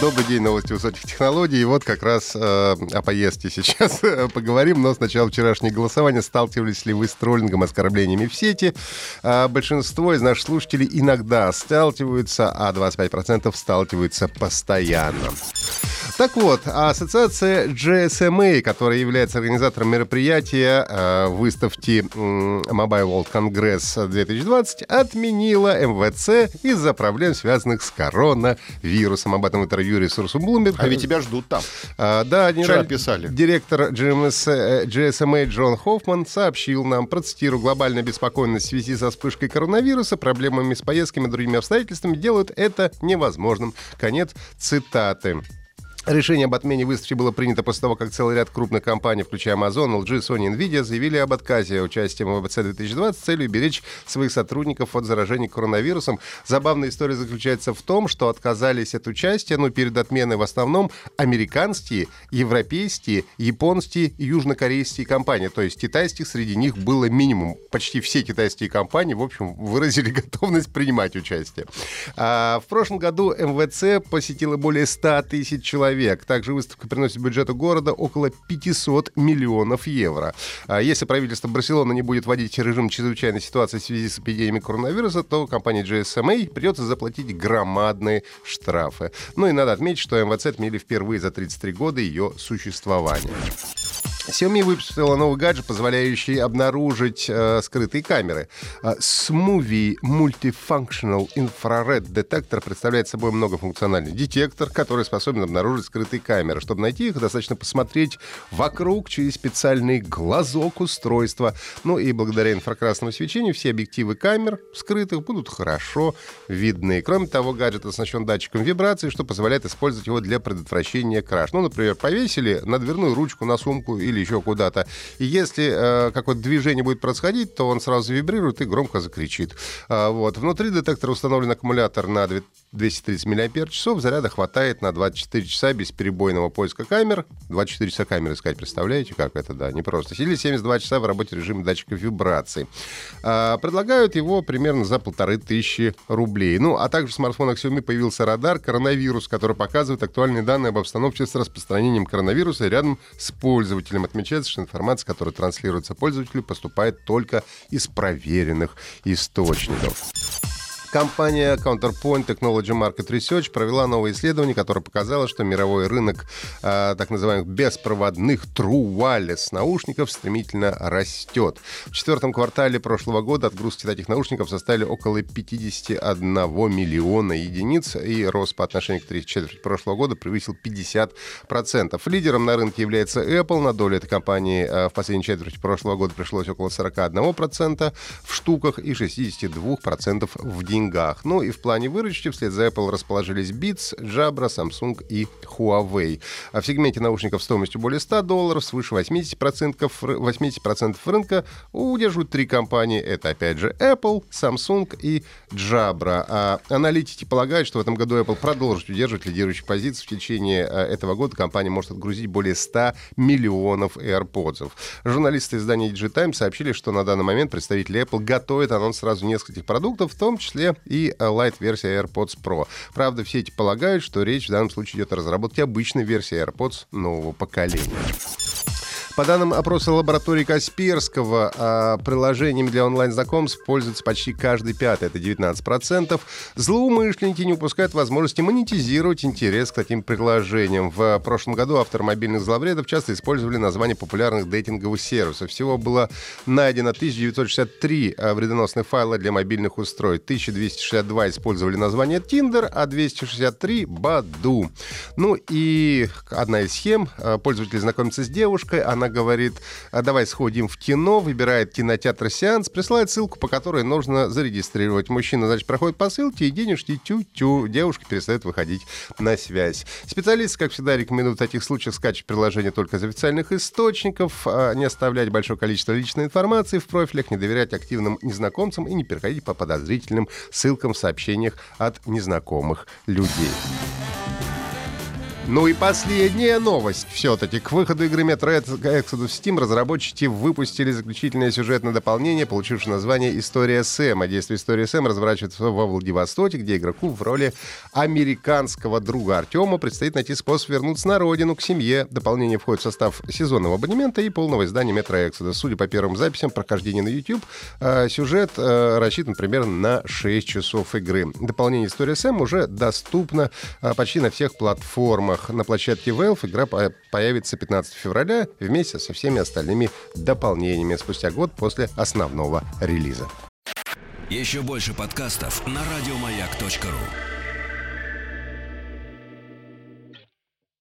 Добрый день, новости высоких технологий. И вот как раз э, о поездке сейчас поговорим. Но сначала вчерашнее голосование. Сталкивались ли вы с троллингом, оскорблениями в сети? Э, большинство из наших слушателей иногда сталкиваются, а 25% сталкиваются постоянно. Так вот, ассоциация GSMA, которая является организатором мероприятия э, выставки Mobile World Congress 2020, отменила МВЦ из-за проблем, связанных с коронавирусом. Об этом интервью ресурсу Bloomberg. А ведь тебя ждут там. А, да, Вчера писали. Директор GMS, э, GSMA Джон Хоффман сообщил нам, процитирую, глобальная беспокойность в связи со вспышкой коронавируса, проблемами с поездками и другими обстоятельствами делают это невозможным. Конец цитаты. Решение об отмене выставки было принято после того, как целый ряд крупных компаний, включая Amazon, LG, Sony, Nvidia, заявили об отказе участия в ВБЦ 2020 с целью беречь своих сотрудников от заражения коронавирусом. Забавная история заключается в том, что отказались от участия, но перед отменой в основном американские, европейские, японские южнокорейские компании. То есть китайских среди них было минимум. Почти все китайские компании, в общем, выразили готовность принимать участие. А в прошлом году МВЦ посетило более 100 тысяч человек человек. Также выставка приносит бюджету города около 500 миллионов евро. А если правительство Барселоны не будет вводить режим чрезвычайной ситуации в связи с эпидемией коронавируса, то компании GSMA придется заплатить громадные штрафы. Ну и надо отметить, что МВЦ отменили впервые за 33 года ее существования. Xiaomi выпустила новый гаджет, позволяющий обнаружить э, скрытые камеры. Э, Smoothie Multifunctional Infrared Detector представляет собой многофункциональный детектор, который способен обнаружить скрытые камеры. Чтобы найти их, достаточно посмотреть вокруг через специальный глазок устройства. Ну и благодаря инфракрасному свечению все объективы камер скрытых будут хорошо видны. Кроме того, гаджет оснащен датчиком вибрации, что позволяет использовать его для предотвращения краж. Ну, например, повесили на дверную ручку на сумку или или еще куда-то. И если э, какое-то движение будет происходить, то он сразу вибрирует и громко закричит. А, вот. Внутри детектора установлен аккумулятор на 230 мАч. Заряда хватает на 24 часа бесперебойного поиска камер. 24 часа камеры искать, представляете, как это, да, непросто. Или 72 часа в работе режима датчика вибраций. А, предлагают его примерно за полторы тысячи рублей. Ну, а также в смартфонах Xiaomi появился радар коронавирус, который показывает актуальные данные об обстановке с распространением коронавируса рядом с пользователем отмечается, что информация, которая транслируется пользователю, поступает только из проверенных источников. Компания Counterpoint Technology Market Research провела новое исследование, которое показало, что мировой рынок э, так называемых беспроводных True Wireless наушников стремительно растет. В четвертом квартале прошлого года отгрузки таких наушников составили около 51 миллиона единиц, и рост по отношению к третьей четверти прошлого года превысил 50%. Лидером на рынке является Apple. На долю этой компании э, в последней четверти прошлого года пришлось около 41% в штуках и 62% в деньгах деньгах. Ну и в плане выручки вслед за Apple расположились Beats, Jabra, Samsung и Huawei. А в сегменте наушников стоимостью более 100 долларов, свыше 80%, 80% рынка удерживают три компании. Это, опять же, Apple, Samsung и Jabra. А аналитики полагают, что в этом году Apple продолжит удерживать лидирующие позиции. В течение а, этого года компания может отгрузить более 100 миллионов AirPods. Журналисты издания Digitime сообщили, что на данный момент представители Apple готовят анонс сразу нескольких продуктов, в том числе и Lite-версия AirPods Pro. Правда, все эти полагают, что речь в данном случае идет о разработке обычной версии AirPods нового поколения. По данным опроса лаборатории Касперского, а, приложениями для онлайн-знакомств пользуется почти каждый пятый, это 19%. Злоумышленники не упускают возможности монетизировать интерес к таким приложениям. В прошлом году авторы мобильных зловредов часто использовали названия популярных дейтинговых сервисов. Всего было найдено 1963 а, вредоносных файла для мобильных устройств. 1262 использовали название Tinder, а 263 — Badu. Ну и одна из схем. А, пользователь знакомится с девушкой, она Она говорит, а давай сходим в кино, выбирает кинотеатр сеанс, присылает ссылку, по которой нужно зарегистрировать. Мужчина, значит, проходит по ссылке, и денежки тю-тю. Девушка перестает выходить на связь. Специалисты, как всегда, рекомендуют в таких случаях скачивать приложение только из официальных источников, а не оставлять большое количество личной информации в профилях, не доверять активным незнакомцам и не переходить по подозрительным ссылкам в сообщениях от незнакомых людей. Ну и последняя новость. Все-таки к выходу игры Metro Exodus Steam разработчики выпустили заключительное сюжетное дополнение, получившее название «История Сэма». Действие «Истории Сэма» разворачивается во Владивостоке, где игроку в роли американского друга Артема предстоит найти способ вернуться на родину, к семье. Дополнение входит в состав сезонного абонемента и полного издания Metro Exodus. Судя по первым записям прохождения на YouTube, э, сюжет э, рассчитан примерно на 6 часов игры. Дополнение «История Сэм» уже доступно э, почти на всех платформах платформах. На площадке Valve игра появится 15 февраля вместе со всеми остальными дополнениями спустя год после основного релиза. Еще больше подкастов на радиомаяк.ру